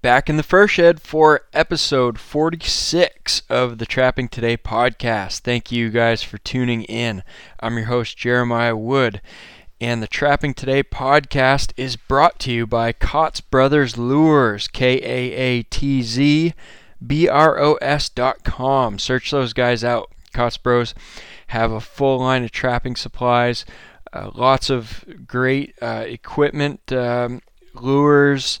back in the fur shed for episode 46 of the Trapping Today podcast. Thank you guys for tuning in. I'm your host, Jeremiah Wood, and the Trapping Today podcast is brought to you by Kaatz Brothers Lures, K A A T Z B R O S dot com. Search those guys out. Kaatz Bros have a full line of trapping supplies, uh, lots of great uh, equipment, um, lures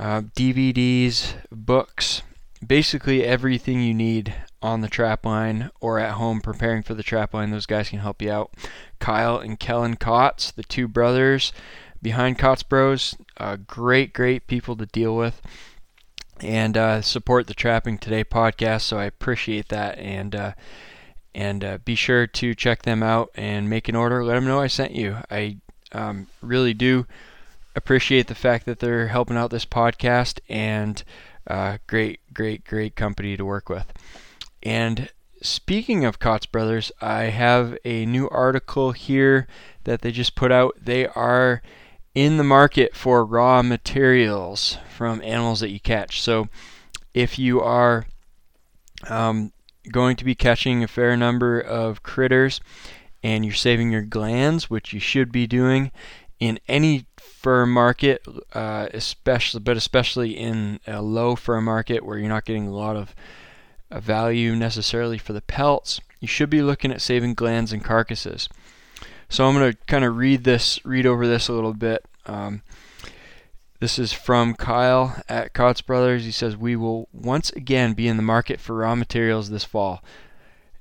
uh, DVDs, books, basically everything you need on the trap line or at home preparing for the trap line. Those guys can help you out. Kyle and Kellen Kaatz, the two brothers behind Kaatz Bros, uh, great, great people to deal with and uh, support the Trapping Today podcast. So I appreciate that and. Uh, and uh, be sure to check them out and make an order. Let them know I sent you. I um, really do appreciate the fact that they're helping out this podcast and uh, great, great, great company to work with. And speaking of Kaatz Brothers, I have a new article here that they just put out. They are in the market for raw materials from animals that you catch. So if you are um, going to be catching a fair number of critters and you're saving your glands, which you should be doing in any fur market, uh, especially, but especially in a low fur market where you're not getting a lot of uh, value necessarily for the pelts, you should be looking at saving glands and carcasses. So I'm going to kind of read this, read over this a little bit. Um, this is from Kyle at Kaatz Brothers. He says, We will once again be in the market for raw materials this fall.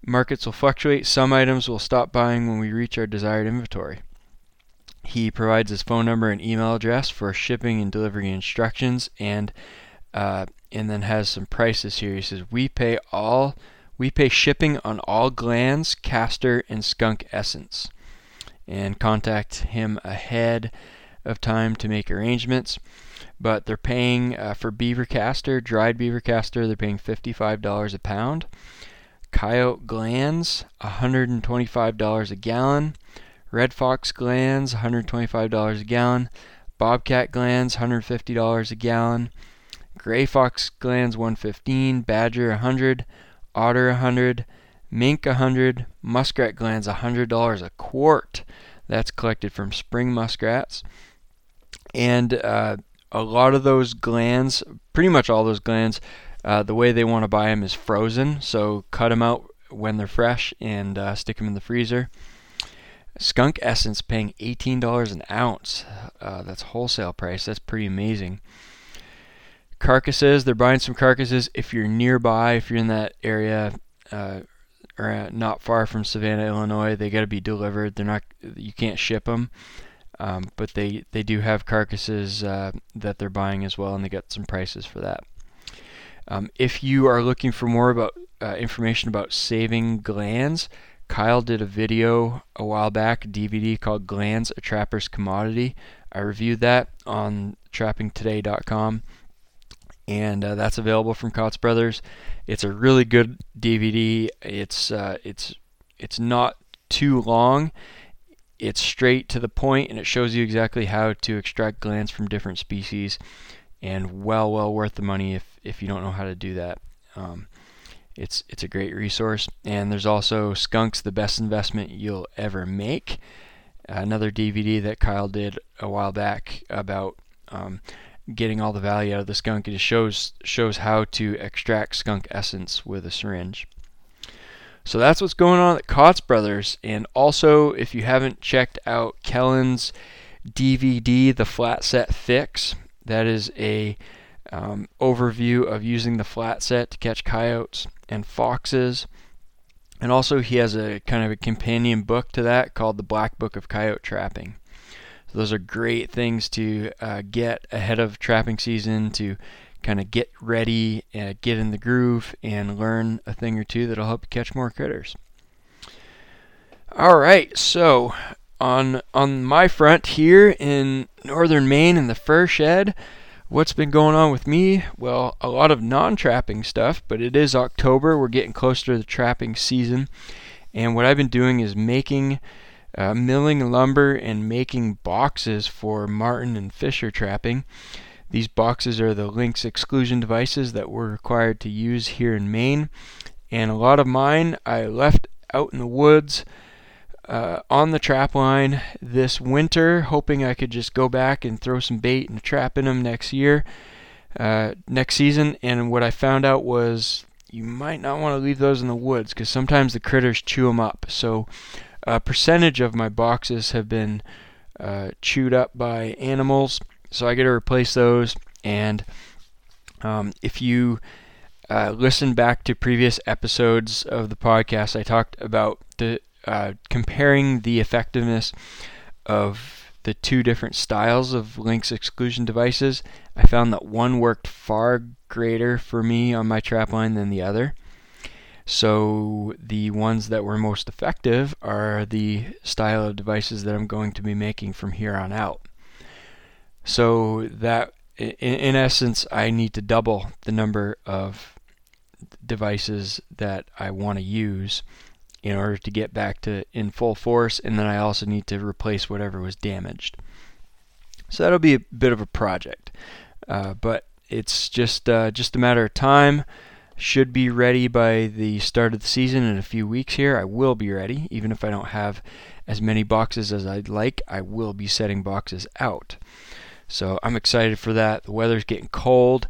Markets will fluctuate. Some items will stop buying when we reach our desired inventory. He provides his phone number and email address for shipping and delivery instructions, and uh, and then has some prices here. He says we pay all we pay shipping on all glands, castor, and skunk essence, and contact him ahead of time to make arrangements. But they're paying uh, for beaver castor, dried beaver castor. They're paying $55 a pound. Coyote glands, $125 a gallon. Red Fox glands, $125 a gallon. Bobcat glands, $150 a gallon. Gray Fox glands, 115. Badger, 100. Otter, 100. Mink, 100. Muskrat glands, $100 a quart. That's collected from spring muskrats. And uh, a lot of those glands, pretty much all those glands, uh, the way they want to buy them is frozen. So cut them out when they're fresh and uh, stick them in the freezer. Skunk Essence paying $18 an ounce. Uh, that's wholesale price. That's pretty amazing. Carcasses, they're buying some carcasses. If you're nearby, if you're in that area, uh, or not far from Savanna, Illinois, they got to be delivered. They're not, you can't ship them, um, but they they do have carcasses uh, that they're buying as well, and they got some prices for that. Um, if you are looking for more about uh, information about saving glands, Kyle did a video a while back, a DVD called Glands, a Trapper's Commodity. I reviewed that on trappingtoday.com, and uh, that's available from Kaatz Brothers. It's a really good DVD. It's uh, it's it's not too long. It's straight to the point, and it shows you exactly how to extract glands from different species, and well, well worth the money if if you don't know how to do that. Um, it's it's a great resource. And there's also Skunks, the best investment you'll ever make. Another DVD that Kyle did a while back about um, getting all the value out of the skunk. It shows shows how to extract skunk essence with a syringe. So that's what's going on at Kaatz Brothers. And also, if you haven't checked out Kellen's DVD, The Flat Set Fix, that is a um, overview of using the flat set to catch coyotes and foxes. And also, he has a kind of a companion book to that called The Black Book of Coyote Trapping. So those are great things to uh, get ahead of trapping season to kind of get ready, uh, get in the groove, and learn a thing or two that'll help you catch more critters. All right, so on on my front here in northern Maine in the fur shed, What's been going on with me? Well, a lot of non trapping stuff, but it is October. We're getting closer to the trapping season. And what I've been doing is making, uh, milling lumber and making boxes for marten and fisher trapping. These boxes are the Lynx exclusion devices that we're required to use here in Maine. And a lot of mine I left out in the woods uh, on the trap line this winter, hoping I could just go back and throw some bait and trap in them next year, uh, next season. And what I found out was you might not want to leave those in the woods because sometimes the critters chew them up. So a percentage of my boxes have been uh, chewed up by animals, so I got to replace those. And um, if you uh, listen back to previous episodes of the podcast, I talked about the uh, comparing the effectiveness of the two different styles of Lynx exclusion devices. I found that one worked far greater for me on my trap line than the other. So the ones that were most effective are the style of devices that I'm going to be making from here on out. So that in essence, I need to double the number of devices that I want to use in order to get back to in full force, and then I also need to replace whatever was damaged. So that'll be a bit of a project, uh, but it's just uh, just a matter of time should be ready by the start of the season in a few weeks here. I will be ready, even if I don't have as many boxes as I'd like. I will be setting boxes out. So I'm excited for that. The weather's getting cold.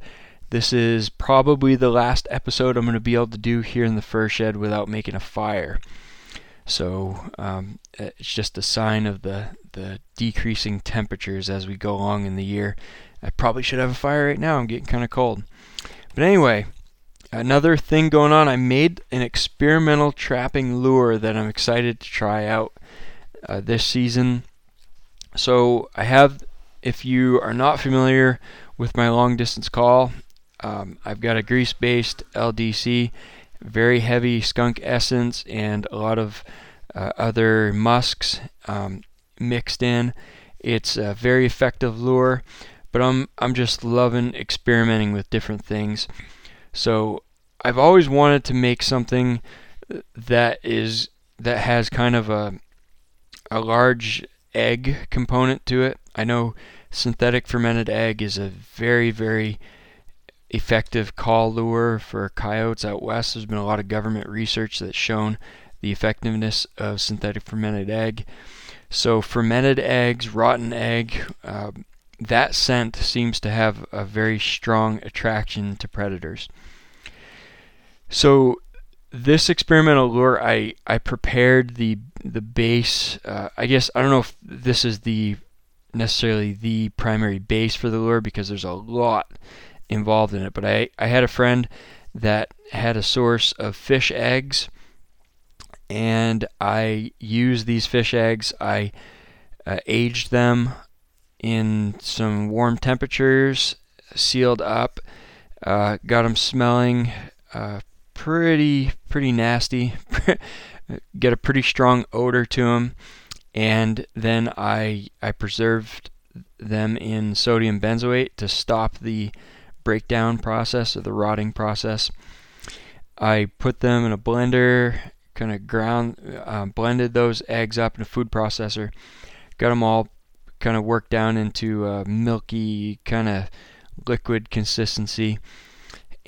This is probably the last episode I'm going to be able to do here in the fur shed without making a fire. So um, it's just a sign of the, the decreasing temperatures as we go along in the year. I probably should have a fire right now. I'm getting kind of cold. But anyway, Another thing going on, I made an experimental trapping lure that I'm excited to try out uh, this season. So I have, if you are not familiar with my long distance call, um, I've got a grease based LDC, very heavy skunk essence, and a lot of uh, other musks um, mixed in. It's a very effective lure, but I'm I'm just loving experimenting with different things. So I've always wanted to make something that is that has kind of a a large egg component to it. I know synthetic fermented egg is a very very effective call lure for coyotes out west. There's been a lot of government research that's shown the effectiveness of synthetic fermented egg. So fermented eggs, rotten egg, uh, that scent seems to have a very strong attraction to predators. So this experimental lure, I I prepared the the base. Uh, I guess I don't know if this is the necessarily the primary base for the lure because there's a lot involved in it. But I I had a friend that had a source of fish eggs, and I used these fish eggs. I uh, aged them in some warm temperatures, sealed up, uh, got them smelling uh, pretty pretty nasty. Get a pretty strong odor to them, and then I I preserved them in sodium benzoate to stop the breakdown process or the rotting process. I put them in a blender, kind of ground, uh, blended those eggs up in a food processor, got them all kind of worked down into a milky kind of liquid consistency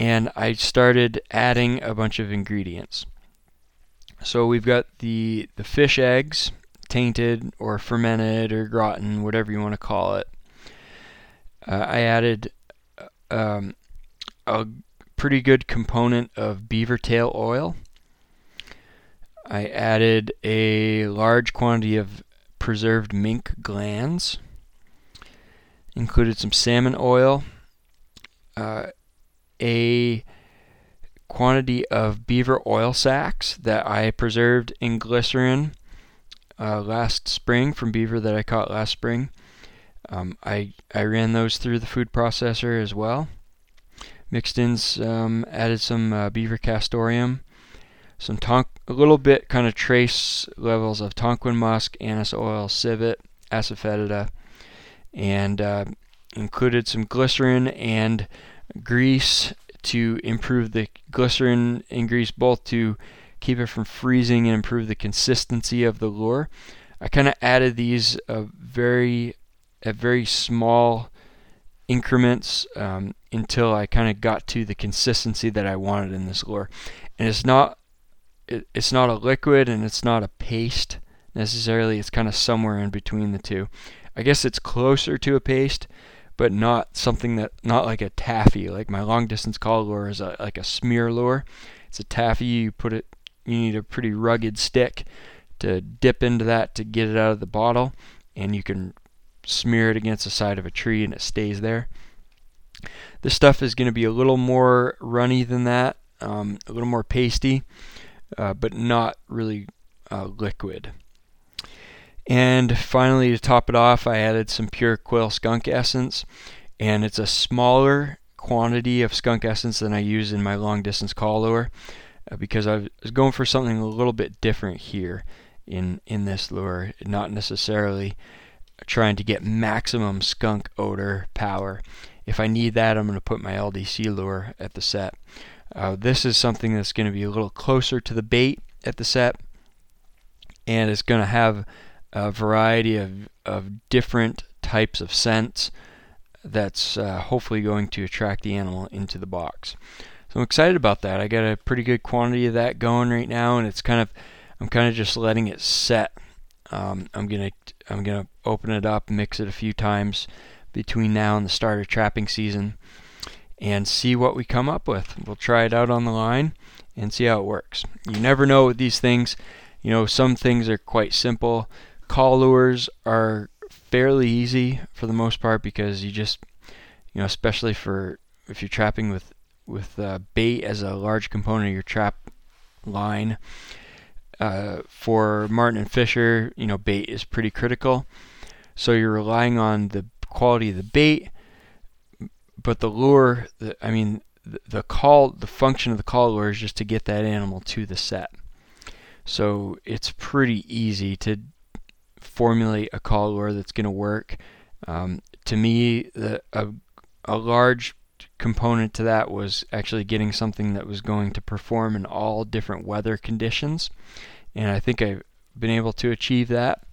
and I started adding a bunch of ingredients. So we've got the the fish eggs, tainted or fermented or gratin, whatever you want to call it. Uh, I added um, a pretty good component of beaver tail oil. I added a large quantity of preserved mink glands. Included some salmon oil. Uh, a quantity of beaver oil sacks that I preserved in glycerin uh, last spring from beaver that I caught last spring. Um, I I ran those through the food processor as well. Mixed in some, added some uh, beaver castoreum, some tonk, a little bit kind of trace levels of Tonquin musk, anise oil, civet, asafoetida, and uh, included some glycerin and grease to improve the glycerin and grease both to keep it from freezing and improve the consistency of the lure. I kind of added these uh, very at very small increments um, until I kind of got to the consistency that I wanted in this lure. And it's not it, it's not a liquid and it's not a paste necessarily. It's kind of somewhere in between the two. I guess it's closer to a paste, but not something that not like a taffy. Like my long distance call lure is a, like a smear lure. It's a taffy. You put it. You need a pretty rugged stick to dip into that to get it out of the bottle, and you can smear it against the side of a tree and it stays there. This stuff is going to be a little more runny than that, um, a little more pasty, uh, but not really uh, liquid. And finally, to top it off, I added some pure quill skunk essence, and it's a smaller quantity of skunk essence than I use in my long distance call lure uh, because I was going for something a little bit different here in in this lure, not necessarily trying to get maximum skunk odor power. If I need that, I'm going to put my LDC lure at the set. Uh, this is something that's going to be a little closer to the bait at the set, and it's going to have a variety of, of different types of scents that's uh, hopefully going to attract the animal into the box. So I'm excited about that. I got a pretty good quantity of that going right now, and it's kind of I'm kind of just letting it set. Um, I'm gonna I'm gonna open it up, mix it a few times between now and the start of trapping season, and see what we come up with. We'll try it out on the line and see how it works. You never know with these things. You know, some things are quite simple. Call lures are fairly easy for the most part because you just, you know, especially for if you're trapping with with uh, bait as a large component of your trap line. Uh, for marten and Fisher, you know, bait is pretty critical. So you're relying on the quality of the bait, but the lure, the, I mean, the, the call, the function of the call lure is just to get that animal to the set. So it's pretty easy to formulate a call lure that's going to work. Um, to me, the, a, a large component to that was actually getting something that was going to perform in all different weather conditions. And I think I've been able to achieve that.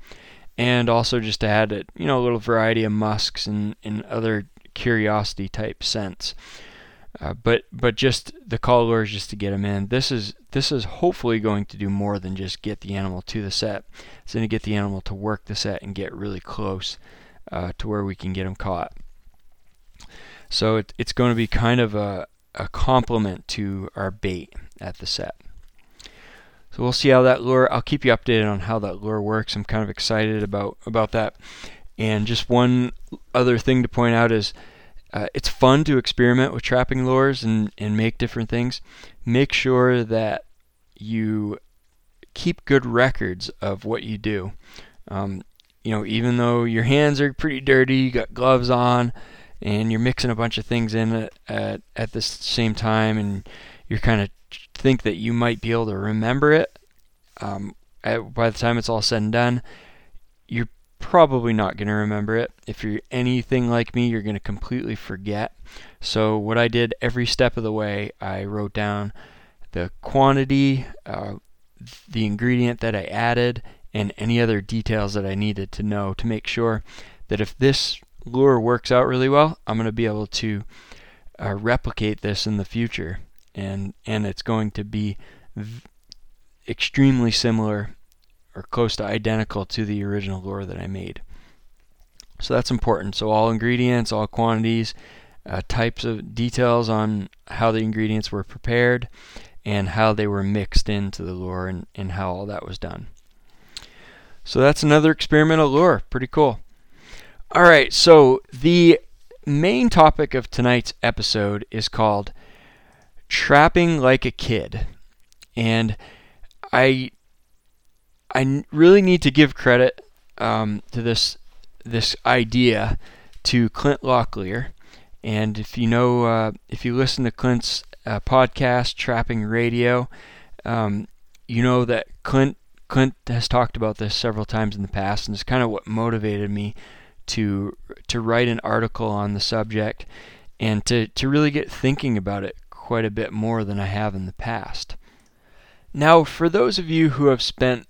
And also just to add it, you know, a little variety of musks and, and other curiosity type scents. Uh, but but just the call lures just to get them in. This is this is hopefully going to do more than just get the animal to the set. It's going to get the animal to work the set and get really close uh, to where we can get them caught. So it, it's going to be kind of a, a complement to our bait at the set. So we'll see how that lure. I'll keep you updated on how that lure works. I'm kind of excited about about that. And just one other thing to point out is uh, it's fun to experiment with trapping lures and, and make different things. Make sure that you keep good records of what you do. Um, you know, even though your hands are pretty dirty, you got gloves on, and you're mixing a bunch of things in at, at, at the same time, and you're kind of think that you might be able to remember it. Um, at, by the time it's all said and done, you're probably not going to remember it. If you're anything like me, you're going to completely forget. So, what I did every step of the way, I wrote down the quantity, uh, the ingredient that I added, and any other details that I needed to know to make sure that if this lure works out really well, I'm going to be able to uh, replicate this in the future, and and it's going to be v- extremely similar or close to identical to the original lure that I made. So that's important. So all ingredients, all quantities, uh, types of details on how the ingredients were prepared, and how they were mixed into the lure, and, and how all that was done. So that's another experimental lure. Pretty cool. All right, so the main topic of tonight's episode is called Trapping Like a Kid. And I I really need to give credit um, to this this idea to Clint Locklear. And if you know, uh, if you listen to Clint's uh, podcast, Trapping Radio, um, you know that Clint Clint has talked about this several times in the past, and it's kind of what motivated me to to write an article on the subject and to, to really get thinking about it quite a bit more than I have in the past. Now, for those of you who have spent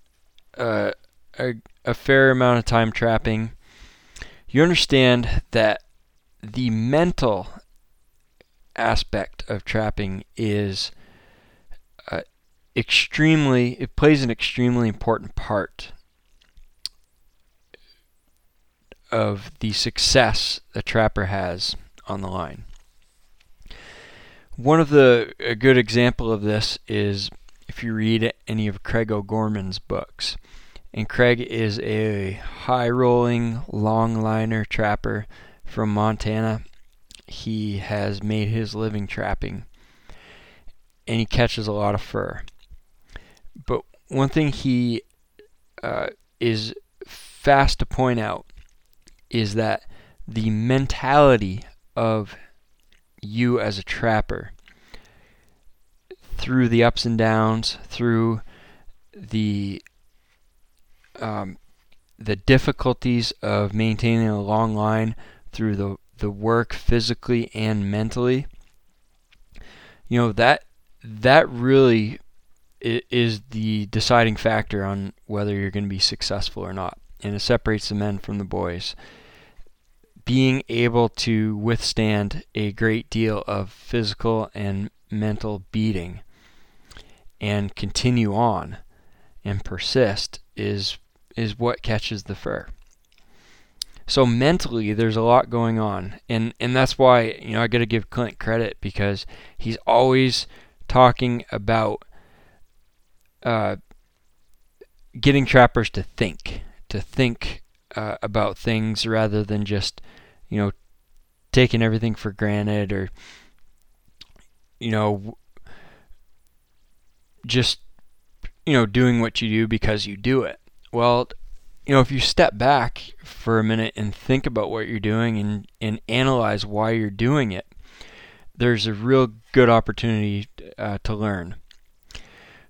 uh, a, a fair amount of time trapping, you understand that the mental aspect of trapping is uh, extremely it plays an extremely important part of the success a trapper has on the line. One of the a good example of this is if you read any of Craig O'Gorman's books. And Craig is a high rolling longliner trapper from Montana. He has made his living trapping and he catches a lot of fur. But one thing he uh, is fast to point out is that the mentality of you as a trapper through the ups and downs, through the um, the difficulties of maintaining a long line, through the the work physically and mentally. You know that that really is the deciding factor on whether you're going to be successful or not, and it separates the men from the boys being able to withstand a great deal of physical and mental beating and continue on and persist is is what catches the fur. So mentally there's a lot going on and and that's why you know I got to give Clint credit because he's always talking about uh, getting trappers to think to think uh, about things rather than just you know, taking everything for granted or, you know, just, you know, doing what you do because you do it. Well, you know, if you step back for a minute and think about what you're doing and, and analyze why you're doing it, there's a real good opportunity uh, to learn.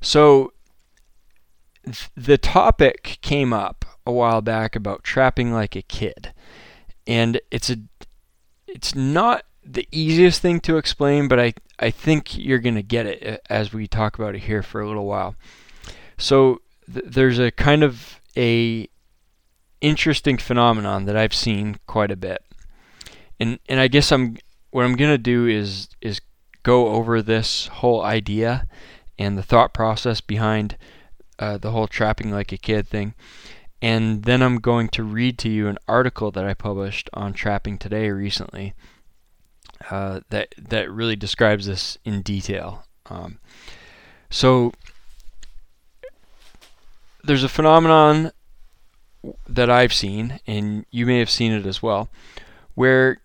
So, th- the topic came up a while back about trapping like a kid and it's a it's not the easiest thing to explain, but I I think you're gonna get it uh, as we talk about it here for a little while. So th- there's a kind of a interesting phenomenon that I've seen quite a bit, and and I guess I'm what I'm gonna do is is go over this whole idea and the thought process behind uh, the whole trapping like a kid thing. And then I'm going to read to you an article that I published on Trapping Today recently uh, that that really describes this in detail. Um, so there's a phenomenon that I've seen, and you may have seen it as well, where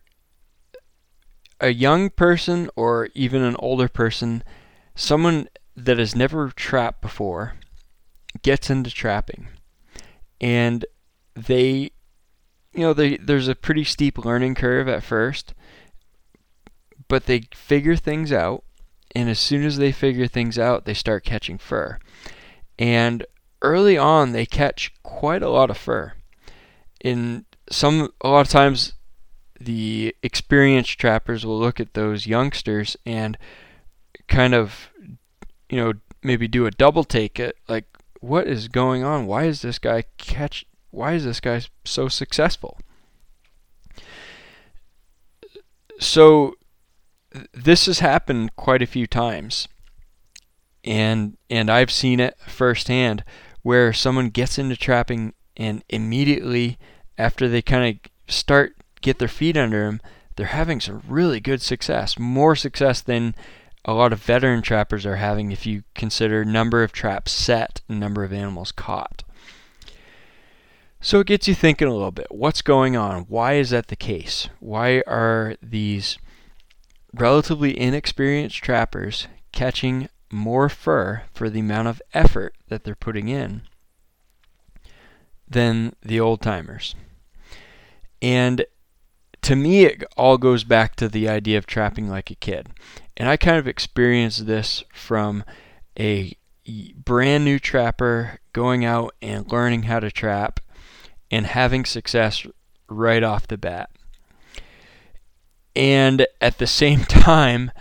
a young person or even an older person, someone that has never trapped before, gets into trapping and they you know they there's a pretty steep learning curve at first but they figure things out. And as soon as they figure things out they start catching fur. And early on they catch quite a lot of fur. In some a lot of times the experienced trappers will look at those youngsters and kind of you know maybe do a double take it like what is going on? Why is this guy catch? Why is this guy so successful? So this has happened quite a few times, and and I've seen it firsthand where someone gets into trapping and immediately after they kind of start get their feet under them, they're having some really good success, more success than a lot of veteran trappers are having if you consider number of traps set and number of animals caught. So it gets you thinking a little bit. What's going on? Why is that the case? Why are these relatively inexperienced trappers catching more fur for the amount of effort that they're putting in than the old timers? And to me, it all goes back to the idea of trapping like a kid. And I kind of experienced this from a brand new trapper going out and learning how to trap and having success right off the bat. And at the same time,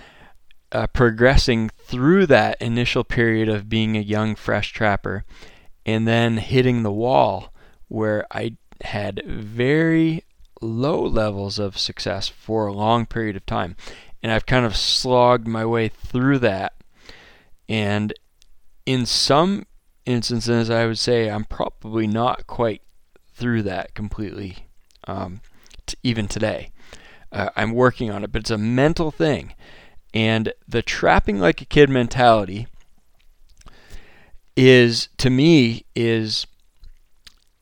uh, progressing through that initial period of being a young, fresh trapper and then hitting the wall where I had very low levels of success for a long period of time. And I've kind of slogged my way through that. And in some instances, I would say I'm probably not quite through that completely, um, t- even today. Uh, I'm working on it, but it's a mental thing. And the trapping like a kid mentality is, to me, is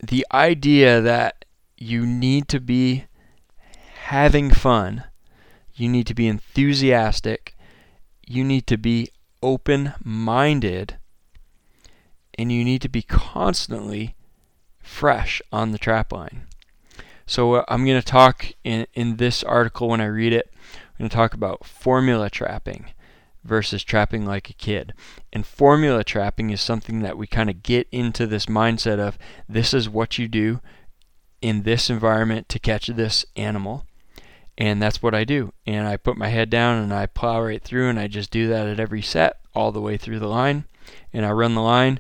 the idea that you need to be having fun, you need to be enthusiastic, you need to be open minded, and you need to be constantly fresh on the trap line. So uh, I'm going to talk in, in this article when I read it, I'm going to talk about formula trapping versus trapping like a kid. And formula trapping is something that we kind of get into this mindset of this is what you do in this environment to catch this animal. And that's what I do. And I put my head down and I plow right through and I just do that at every set all the way through the line. And I run the line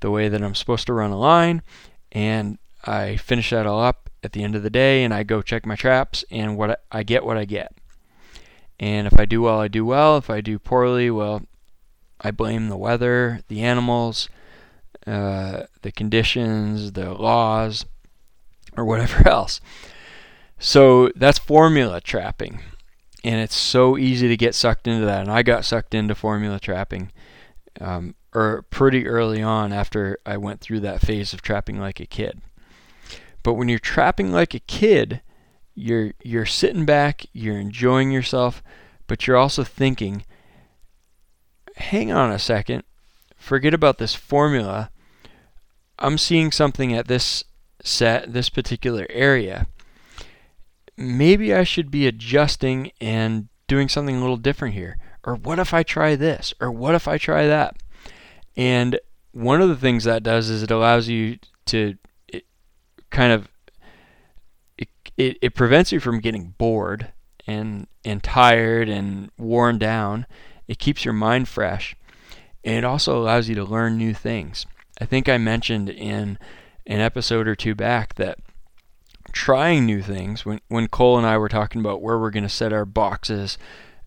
the way that I'm supposed to run a line. And I finish that all up at the end of the day and I go check my traps and what I, I get what I get. And if I do well, I do well. If I do poorly, well, I blame the weather, the animals, uh, the conditions, the laws, or whatever else. So that's formula trapping. And it's so easy to get sucked into that. And I got sucked into formula trapping um, or er, pretty early on after I went through that phase of trapping like a kid. But when you're trapping like a kid, you're you're sitting back, you're enjoying yourself, but you're also thinking, hang on a second, forget about this formula. I'm seeing something at this set, this particular area. Maybe I should be adjusting and doing something a little different here. Or what if I try this? Or what if I try that? And one of the things that does is it allows you to kind of it, it prevents you from getting bored and and tired and worn down. It keeps your mind fresh. And it also allows you to learn new things. I think I mentioned in an episode or two back that trying new things when when Cole and I were talking about where we're going to set our boxes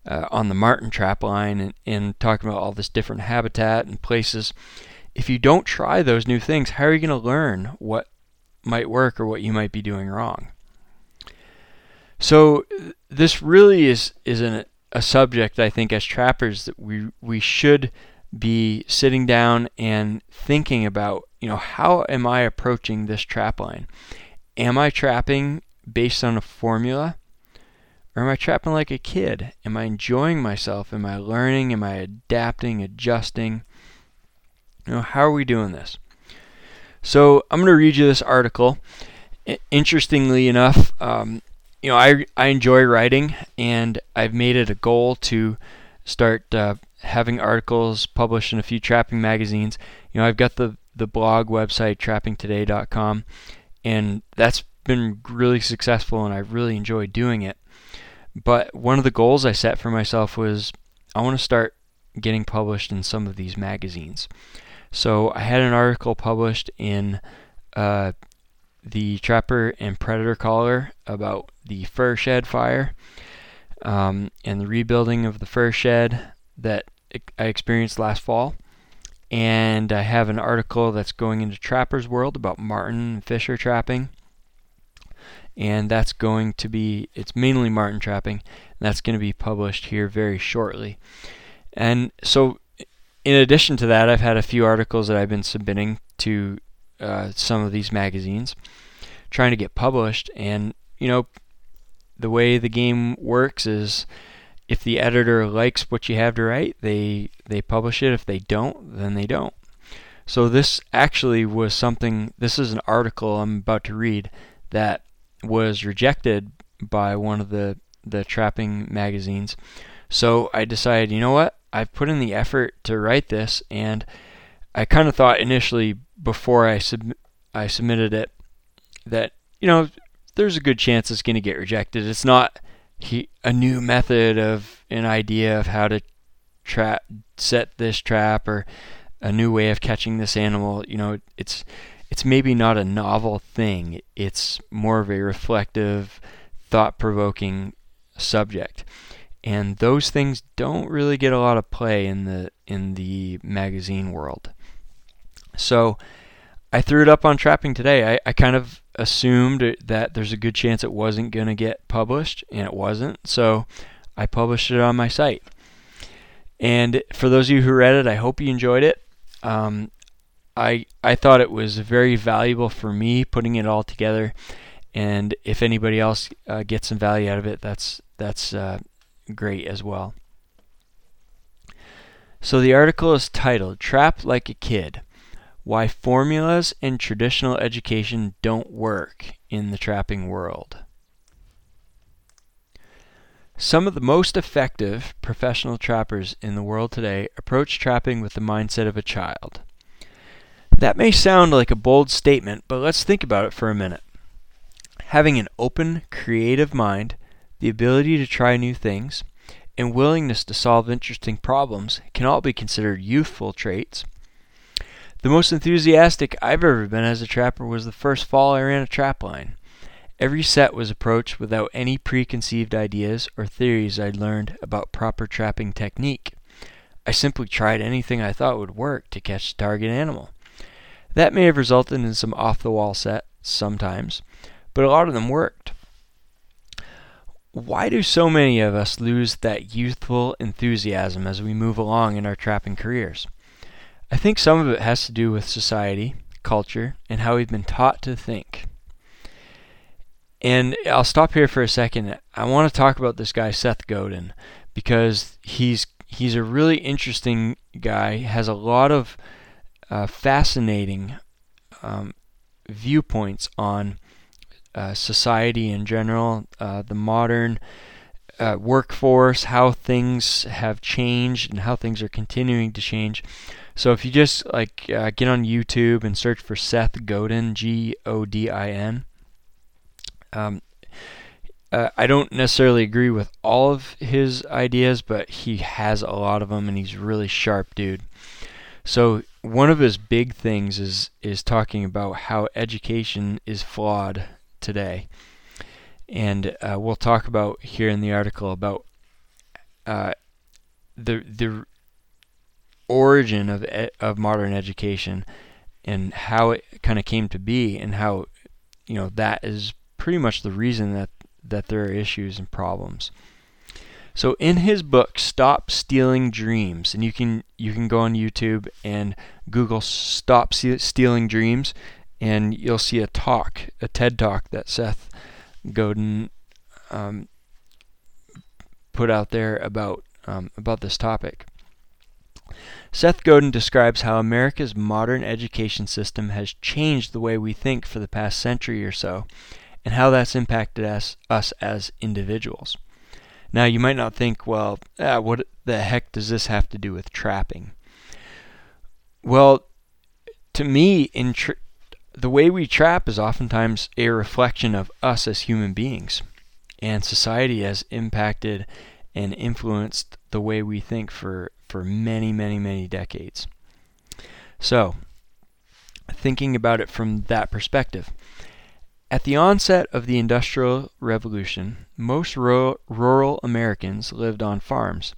uh, on the marten trap line and, and talking about all this different habitat and places if you don't try those new things how are you going to learn what might work or what you might be doing wrong so this really is is an, a subject I think as trappers that we we should be sitting down and thinking about, you know, how am I approaching this trap line? Am I trapping based on a formula? Or am I trapping like a kid? Am I enjoying myself? Am I learning? Am I adapting, adjusting? You know, how are we doing this? So I'm going to read you this article. Interestingly enough, um, you know, I I enjoy writing, and I've made it a goal to start uh, having articles published in a few trapping magazines. You know, I've got the the blog website trappingtoday.com, and that's been really successful, and I really enjoy doing it. But one of the goals I set for myself was I want to start getting published in some of these magazines. So I had an article published in uh, the Trapper and Predator Caller about the fur shed fire um, and the rebuilding of the fur shed that I experienced last fall. And I have an article that's going into Trapper's World about marten and fisher trapping. And that's going to be, it's mainly marten trapping. That's going to be published here very shortly. And so, in addition to that, I've had a few articles that I've been submitting to uh, some of these magazines, trying to get published. And, you know, the way the game works is if the editor likes what you have to write, they they publish it. If they don't, then they don't. So this actually was something. This is an article I'm about to read that was rejected by one of the the trapping magazines. So I decided, you know what? I've put in the effort to write this, and I kind of thought initially before I sub- I submitted it that you know there's a good chance it's going to get rejected. It's not he, a new method of an idea of how to trap set this trap or a new way of catching this animal. You know, it's it's maybe not a novel thing. It's more of a reflective, thought-provoking subject. And those things don't really get a lot of play in the in the magazine world. So I threw it up on Trapping today. I, I kind of assumed that there's a good chance it wasn't going to get published, and it wasn't. So I published it on my site. And for those of you who read it, I hope you enjoyed it. Um, I I thought it was very valuable for me putting it all together, and if anybody else uh, gets some value out of it, that's that's uh, great as well. So the article is titled "Trap Like a Kid." Why Formulas and Traditional Education Don't Work in the Trapping World. Some of the most effective professional trappers in the world today approach trapping with the mindset of a child. That may sound like a bold statement, but let's think about it for a minute. Having an open, creative mind, the ability to try new things, and willingness to solve interesting problems can all be considered youthful traits the most enthusiastic I've ever been as a trapper was the first fall I ran a trap line. Every set was approached without any preconceived ideas or theories I'd learned about proper trapping technique. I simply tried anything I thought would work to catch the target animal. That may have resulted in some off the wall sets sometimes, but a lot of them worked. Why do so many of us lose that youthful enthusiasm as we move along in our trapping careers? I think some of it has to do with society, culture, and how we've been taught to think. And I'll stop here for a second. I want to talk about this guy Seth Godin because he's he's a really interesting guy. Has a lot of uh, fascinating um, viewpoints on uh, society in general, uh, the modern uh, workforce, how things have changed, and how things are continuing to change. So if you just like uh, get on YouTube and search for Seth Godin, G O D I N. Um, uh, I don't necessarily agree with all of his ideas, but he has a lot of them, and he's really sharp, dude. So one of his big things is is talking about how education is flawed today, and uh, we'll talk about here in the article about uh, the the origin of of modern education and how it kind of came to be and how you know that is pretty much the reason that that there are issues and problems. So in his book Stop Stealing Dreams and you can you can go on YouTube and Google Stop Stealing Dreams and you'll see a talk, a TED talk that Seth Godin um, put out there about um, about this topic. Seth Godin describes how America's modern education system has changed the way we think for the past century or so, and how that's impacted us, us as individuals. Now, you might not think, well, ah, what the heck does this have to do with trapping? Well, to me, tra- the way we trap is oftentimes a reflection of us as human beings, and society has impacted and influenced the way we think for for many, many, many decades. So, thinking about it from that perspective, at the onset of the Industrial Revolution, most rural, rural Americans lived on farms,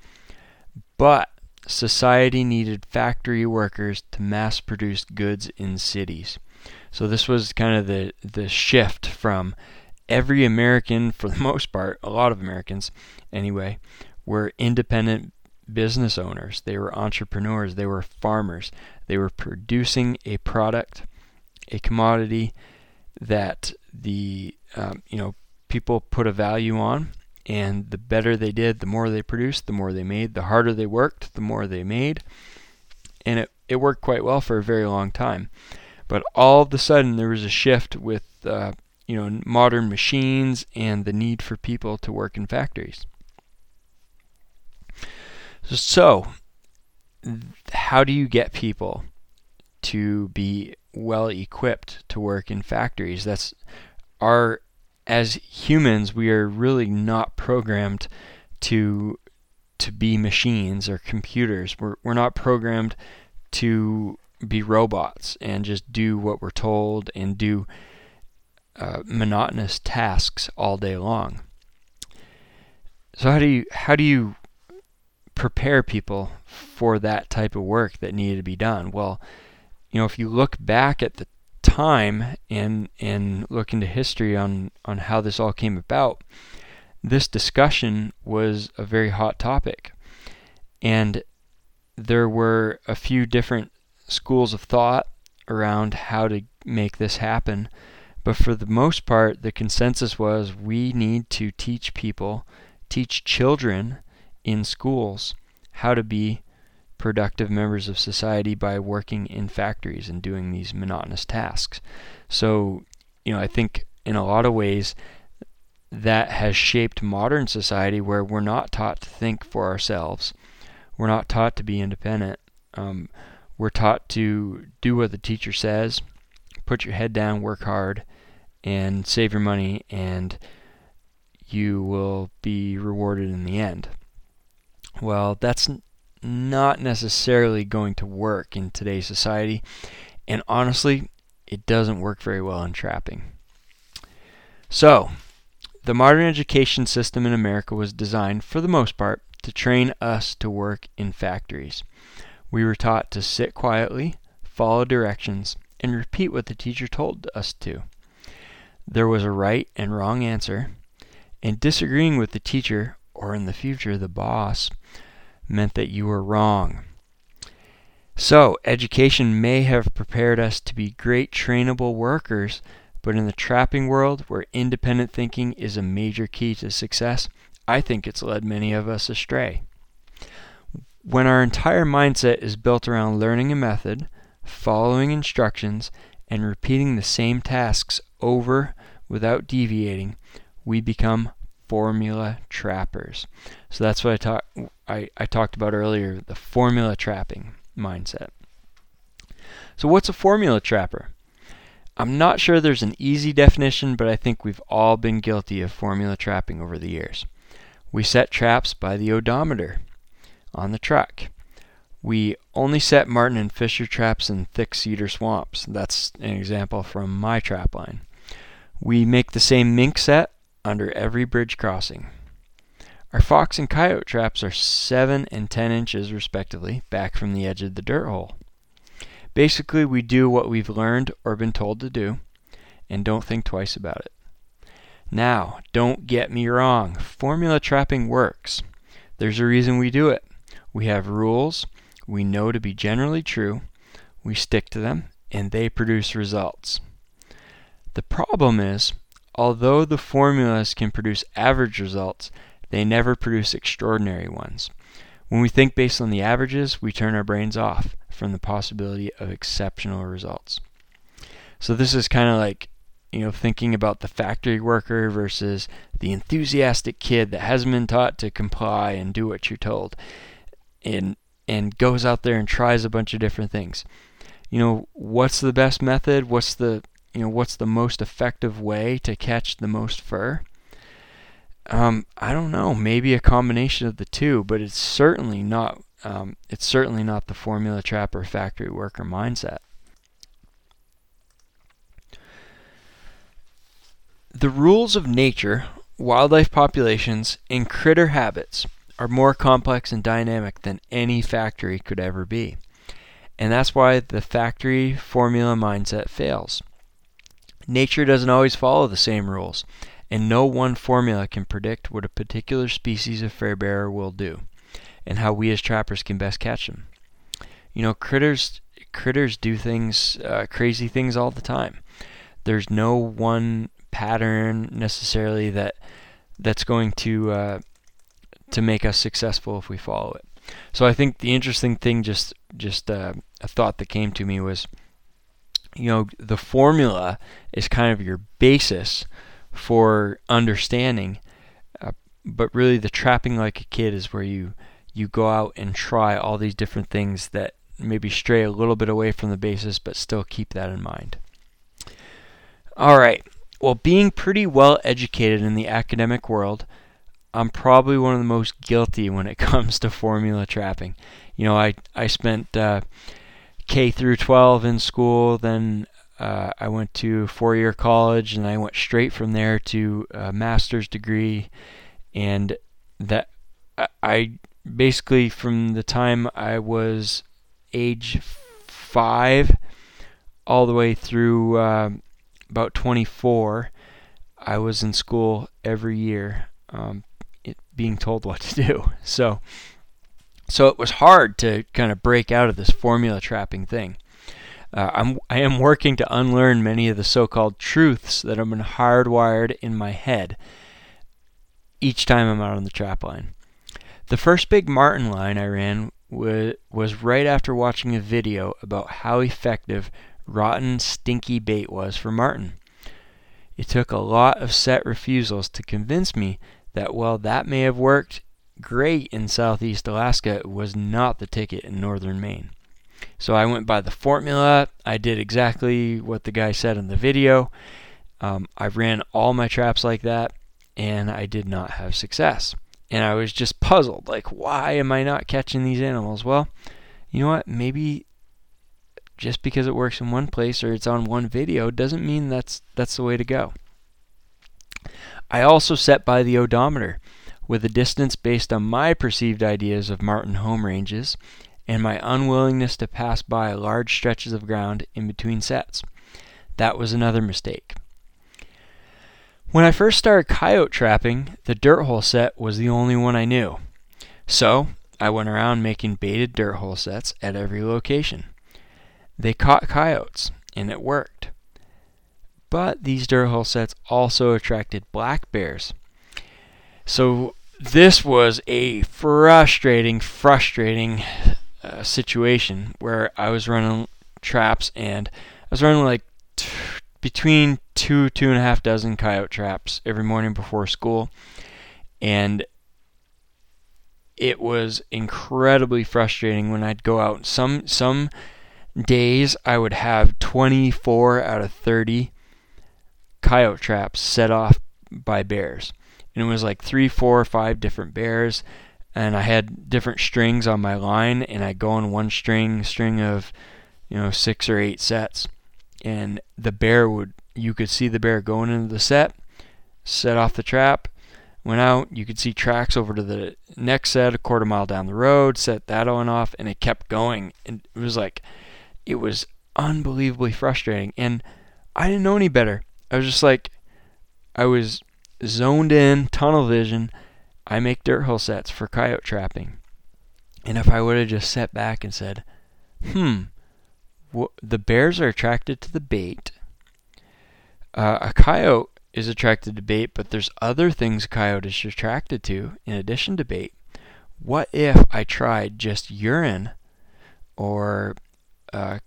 but society needed factory workers to mass produce goods in cities. So this was kind of the the shift from every American, for the most part, a lot of Americans anyway, were independent business owners, they were entrepreneurs, they were farmers. They were producing a product, a commodity that the um, you know people put a value on, and the better they did, the more they produced, the more they made. The harder they worked, the more they made, and it it worked quite well for a very long time. But all of a sudden, there was a shift with uh, you know modern machines and the need for people to work in factories. So, how do you get people to be well equipped to work in factories? That's our as humans, we are really not programmed to to be machines or computers. We're we're not programmed to be robots and just do what we're told and do uh, monotonous tasks all day long. So how do you how do you prepare people for that type of work that needed to be done? Well, you know, if you look back at the time and and look into history on on how this all came about, this discussion was a very hot topic. And there were a few different schools of thought around how to make this happen. But for the most part, the consensus was we need to teach people, teach children in schools how to be productive members of society by working in factories and doing these monotonous tasks. So, you know, I think in a lot of ways that has shaped modern society where we're not taught to think for ourselves. We're not taught to be independent. Um, we're taught to do what the teacher says, put your head down, work hard, and save your money, and you will be rewarded in the end. Well, that's not necessarily going to work in today's society, and honestly, it doesn't work very well in trapping. So, the modern education system in America was designed, for the most part, to train us to work in factories. We were taught to sit quietly, follow directions, and repeat what the teacher told us to. There was a right and wrong answer, and disagreeing with the teacher, or in the future the boss, meant that you were wrong. So, education may have prepared us to be great trainable workers, but in the trapping world, where independent thinking is a major key to success, I think it's led many of us astray. When our entire mindset is built around learning a method, following instructions, and repeating the same tasks over without deviating, we become formula trappers. So that's what I, talk, I, I talked about earlier the formula trapping mindset. So, what's a formula trapper? I'm not sure there's an easy definition, but I think we've all been guilty of formula trapping over the years. We set traps by the odometer on the truck. We only set marten and fisher traps in thick cedar swamps. That's an example from my trap line. We make the same mink set under every bridge crossing. Our fox and coyote traps are 7 and 10 inches respectively back from the edge of the dirt hole. Basically, we do what we've learned or been told to do and don't think twice about it. Now, don't get me wrong, formula trapping works. There's a reason we do it. We have rules we know to be generally true, we stick to them, and they produce results. The problem is, although the formulas can produce average results, they never produce extraordinary ones. When we think based on the averages, we turn our brains off from the possibility of exceptional results. So this is kind of like you know thinking about the factory worker versus the enthusiastic kid that hasn't been taught to comply and do what you're told and and goes out there and tries a bunch of different things. You know, what's the best method? What's the you know what's the most effective way to catch the most fur? Um, I don't know. Maybe a combination of the two, but it's certainly not. Um, it's certainly not the formula trapper factory worker mindset. The rules of nature, wildlife populations, and critter habits are more complex and dynamic than any factory could ever be. And that's why the factory formula mindset fails. Nature doesn't always follow the same rules, and no one formula can predict what a particular species of fur bearer will do and how we as trappers can best catch them. You know, critters critters do things uh, crazy things all the time. There's no one pattern necessarily that that's going to uh, to make us successful if we follow it. So I think the interesting thing, just just uh, a thought that came to me was, you know, the formula is kind of your basis for understanding. Uh, but really, the trapping like a kid is where you you go out and try all these different things that maybe stray a little bit away from the basis, but still keep that in mind. All right. Well, being pretty well educated in the academic world, I'm probably one of the most guilty when it comes to formula trapping. You know, I I spent uh, K through 12 in school. Then uh, I went to four-year college, and I went straight from there to a master's degree. And that I basically from the time I was age five all the way through uh, about 24, I was in school every year, um, it, being told what to do. So, so it was hard to kind of break out of this formula trapping thing. Uh, I'm I am working to unlearn many of the so-called truths that have been hardwired in my head each time I'm out on the trap line. The first big marten line I ran was right after watching a video about how effective rotten, stinky bait was for marten. It took a lot of set refusals to convince me that while that may have worked great in southeast Alaska, was not the ticket in northern Maine. So I went by the formula. I did exactly what the guy said in the video. Um, I ran all my traps like that, and I did not have success. And I was just puzzled like, why am I not catching these animals? Well, you know what? Maybe just because it works in one place or it's on one video doesn't mean that's that's the way to go. I also set by the odometer with a distance based on my perceived ideas of marten home ranges and my unwillingness to pass by large stretches of ground in between sets. That was another mistake. When I first started coyote trapping, the dirt hole set was the only one I knew. So, I went around making baited dirt hole sets at every location. They caught coyotes, and it worked. But these dirt hole sets also attracted black bears. So this was a frustrating, frustrating uh, situation where I was running traps and I was running like t- between two, two and a half dozen coyote traps every morning before school. And it was incredibly frustrating when I'd go out. Some some days I would have 24 out of 30 coyote traps set off by bears. And it was like three, four, or five different bears. And I had different strings on my line, and I'd go on one string, string of, you know, six or eight sets. And the bear would, you could see the bear going into the set, set off the trap, went out. You could see tracks over to the next set, a quarter mile down the road, set that on off, and it kept going. And it was like, it was unbelievably frustrating. And I didn't know any better. I was just like, I was zoned in, tunnel vision. I make dirt hole sets for coyote trapping. And if I would have just sat back and said, hmm, wh- the bears are attracted to the bait. Uh, a coyote is attracted to bait, but there's other things a coyote is attracted to in addition to bait. What if I tried just urine or uh,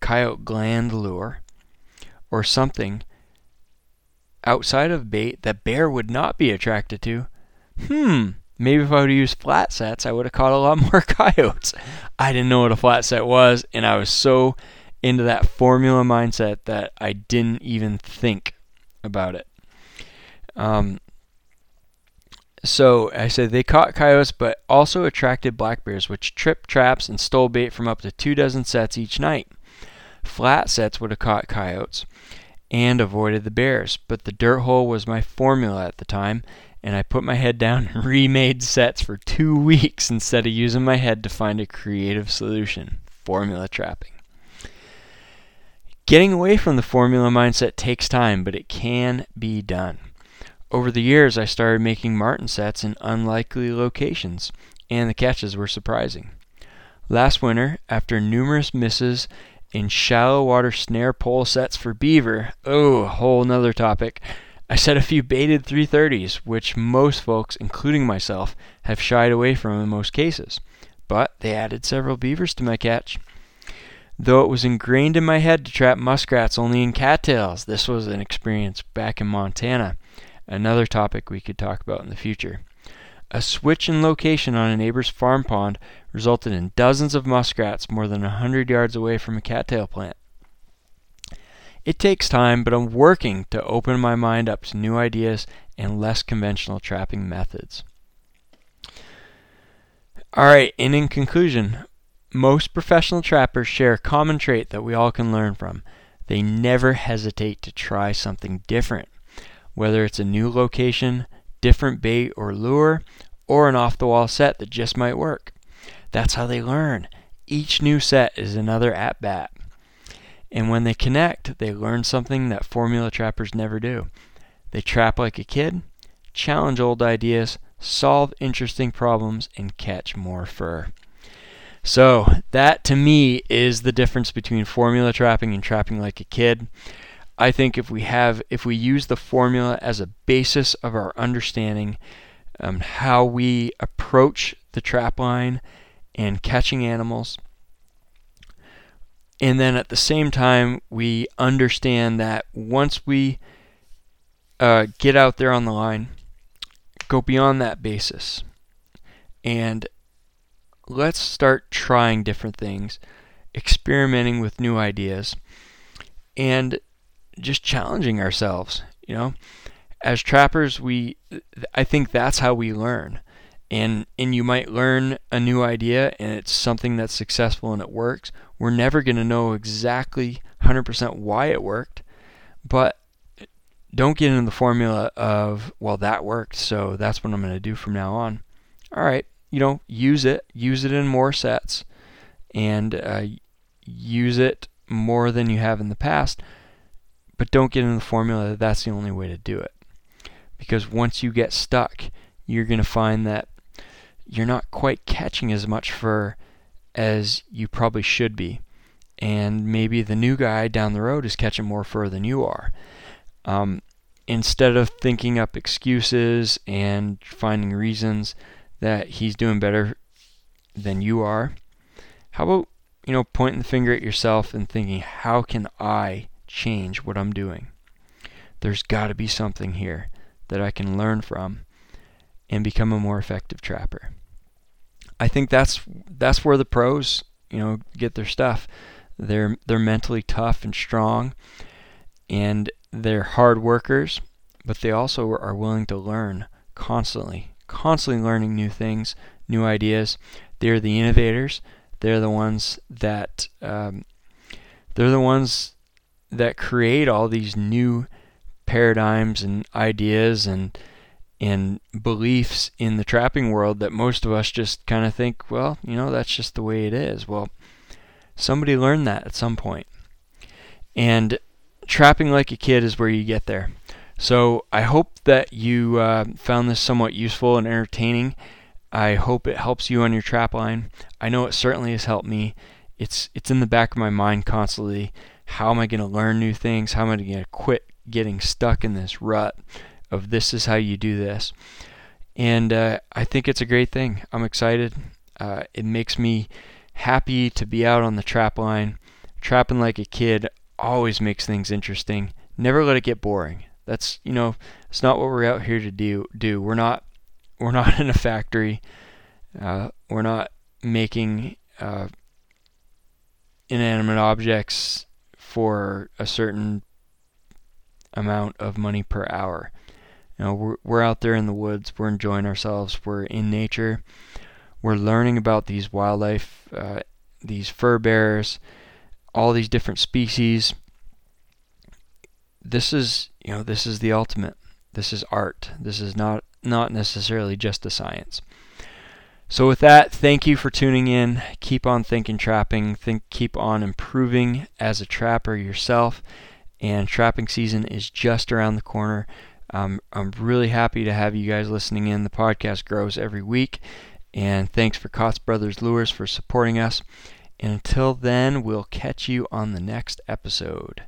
coyote gland lure or something outside of bait that bear would not be attracted to, hmm, maybe if I would have used flat sets, I would have caught a lot more coyotes. I didn't know what a flat set was, and I was so into that formula mindset that I didn't even think about it. Um, so I said they caught coyotes, but also attracted black bears, which tripped traps and stole bait from up to two dozen sets each night. Flat sets would have caught coyotes and avoided the bears, but the dirt hole was my formula at the time, and I put my head down and remade sets for two weeks instead of using my head to find a creative solution formula trapping. Getting away from the formula mindset takes time, but it can be done. Over the years, I started making marten sets in unlikely locations, and the catches were surprising. Last winter, after numerous misses in shallow water snare pole sets for beaver, oh, a whole nother topic, I set a few baited 330s, which most folks, including myself, have shied away from in most cases. But they added several beavers to my catch. Though it was ingrained in my head to trap muskrats only in cattails, this was an experience back in Montana another topic we could talk about in the future. A switch in location on a neighbor's farm pond resulted in dozens of muskrats more than a hundred yards away from a cattail plant. It takes time, but I'm working to open my mind up to new ideas and less conventional trapping methods. Alright, and in conclusion, most professional trappers share a common trait that we all can learn from. They never hesitate to try something different, whether it's a new location, different bait or lure, or an off the wall set that just might work. That's how they learn. Each new set is another at bat. And when they connect, they learn something that formula trappers never do. They trap like a kid, challenge old ideas, solve interesting problems, and catch more fur. So, that to me is the difference between formula trapping and trapping like a kid. I think if we have if we use the formula as a basis of our understanding um, how we approach the trap line and catching animals and then at the same time we understand that once we uh, get out there on the line go beyond that basis and let's start trying different things experimenting with new ideas and just challenging ourselves. You know, as trappers, we I think that's how we learn. And and you might learn a new idea and it's something that's successful and it works. We're never going to know exactly 100% why it worked, but don't get into the formula of well that worked, so that's what I'm going to do from now on. All right, you know, use it, use it in more sets, and uh, use it more than you have in the past but don't get in the formula that that's the only way to do it. Because once you get stuck, you're going to find that you're not quite catching as much fur as you probably should be. And maybe the new guy down the road is catching more fur than you are. Um, instead of thinking up excuses and finding reasons that he's doing better than you are, how about you know pointing the finger at yourself and thinking, how can I change what I'm doing. There's got to be something here that I can learn from and become a more effective trapper. I think that's that's where the pros, you know, get their stuff. They're they're mentally tough and strong and they're hard workers, but they also are willing to learn constantly, constantly learning new things, new ideas. They're the innovators. They're the ones that um, they're the ones that create all these new paradigms and ideas and and beliefs in the trapping world that most of us just kind of think, well, you know, that's just the way it is. Well, somebody learned that at some point. And trapping like a kid is where you get there. So I hope that you uh, found this somewhat useful and entertaining. I hope it helps you on your trap line. I know it certainly has helped me. It's it's in the back of my mind constantly how am I going to learn new things? How am I going to quit getting stuck in this rut of this is how you do this? And uh, I think it's a great thing. I'm excited. Uh, it makes me happy to be out on the trap line. Trapping like a kid always makes things interesting. Never let it get boring. That's you know, it's not what we're out here to do. Do we're not we're not in a factory. Uh, we're not making uh, inanimate objects for a certain amount of money per hour. You know, we're, we're out there in the woods, we're enjoying ourselves, we're in nature, we're learning about these wildlife, uh, these fur bearers, all these different species. This is, you know, this is the ultimate. This is art. This is not not necessarily just a science. So with that, thank you for tuning in. Keep on thinking trapping. Think keep on improving as a trapper yourself. And trapping season is just around the corner. Um, I'm really happy to have you guys listening in. The podcast grows every week. And thanks for Kaatz Brothers Lures for supporting us. And until then, we'll catch you on the next episode.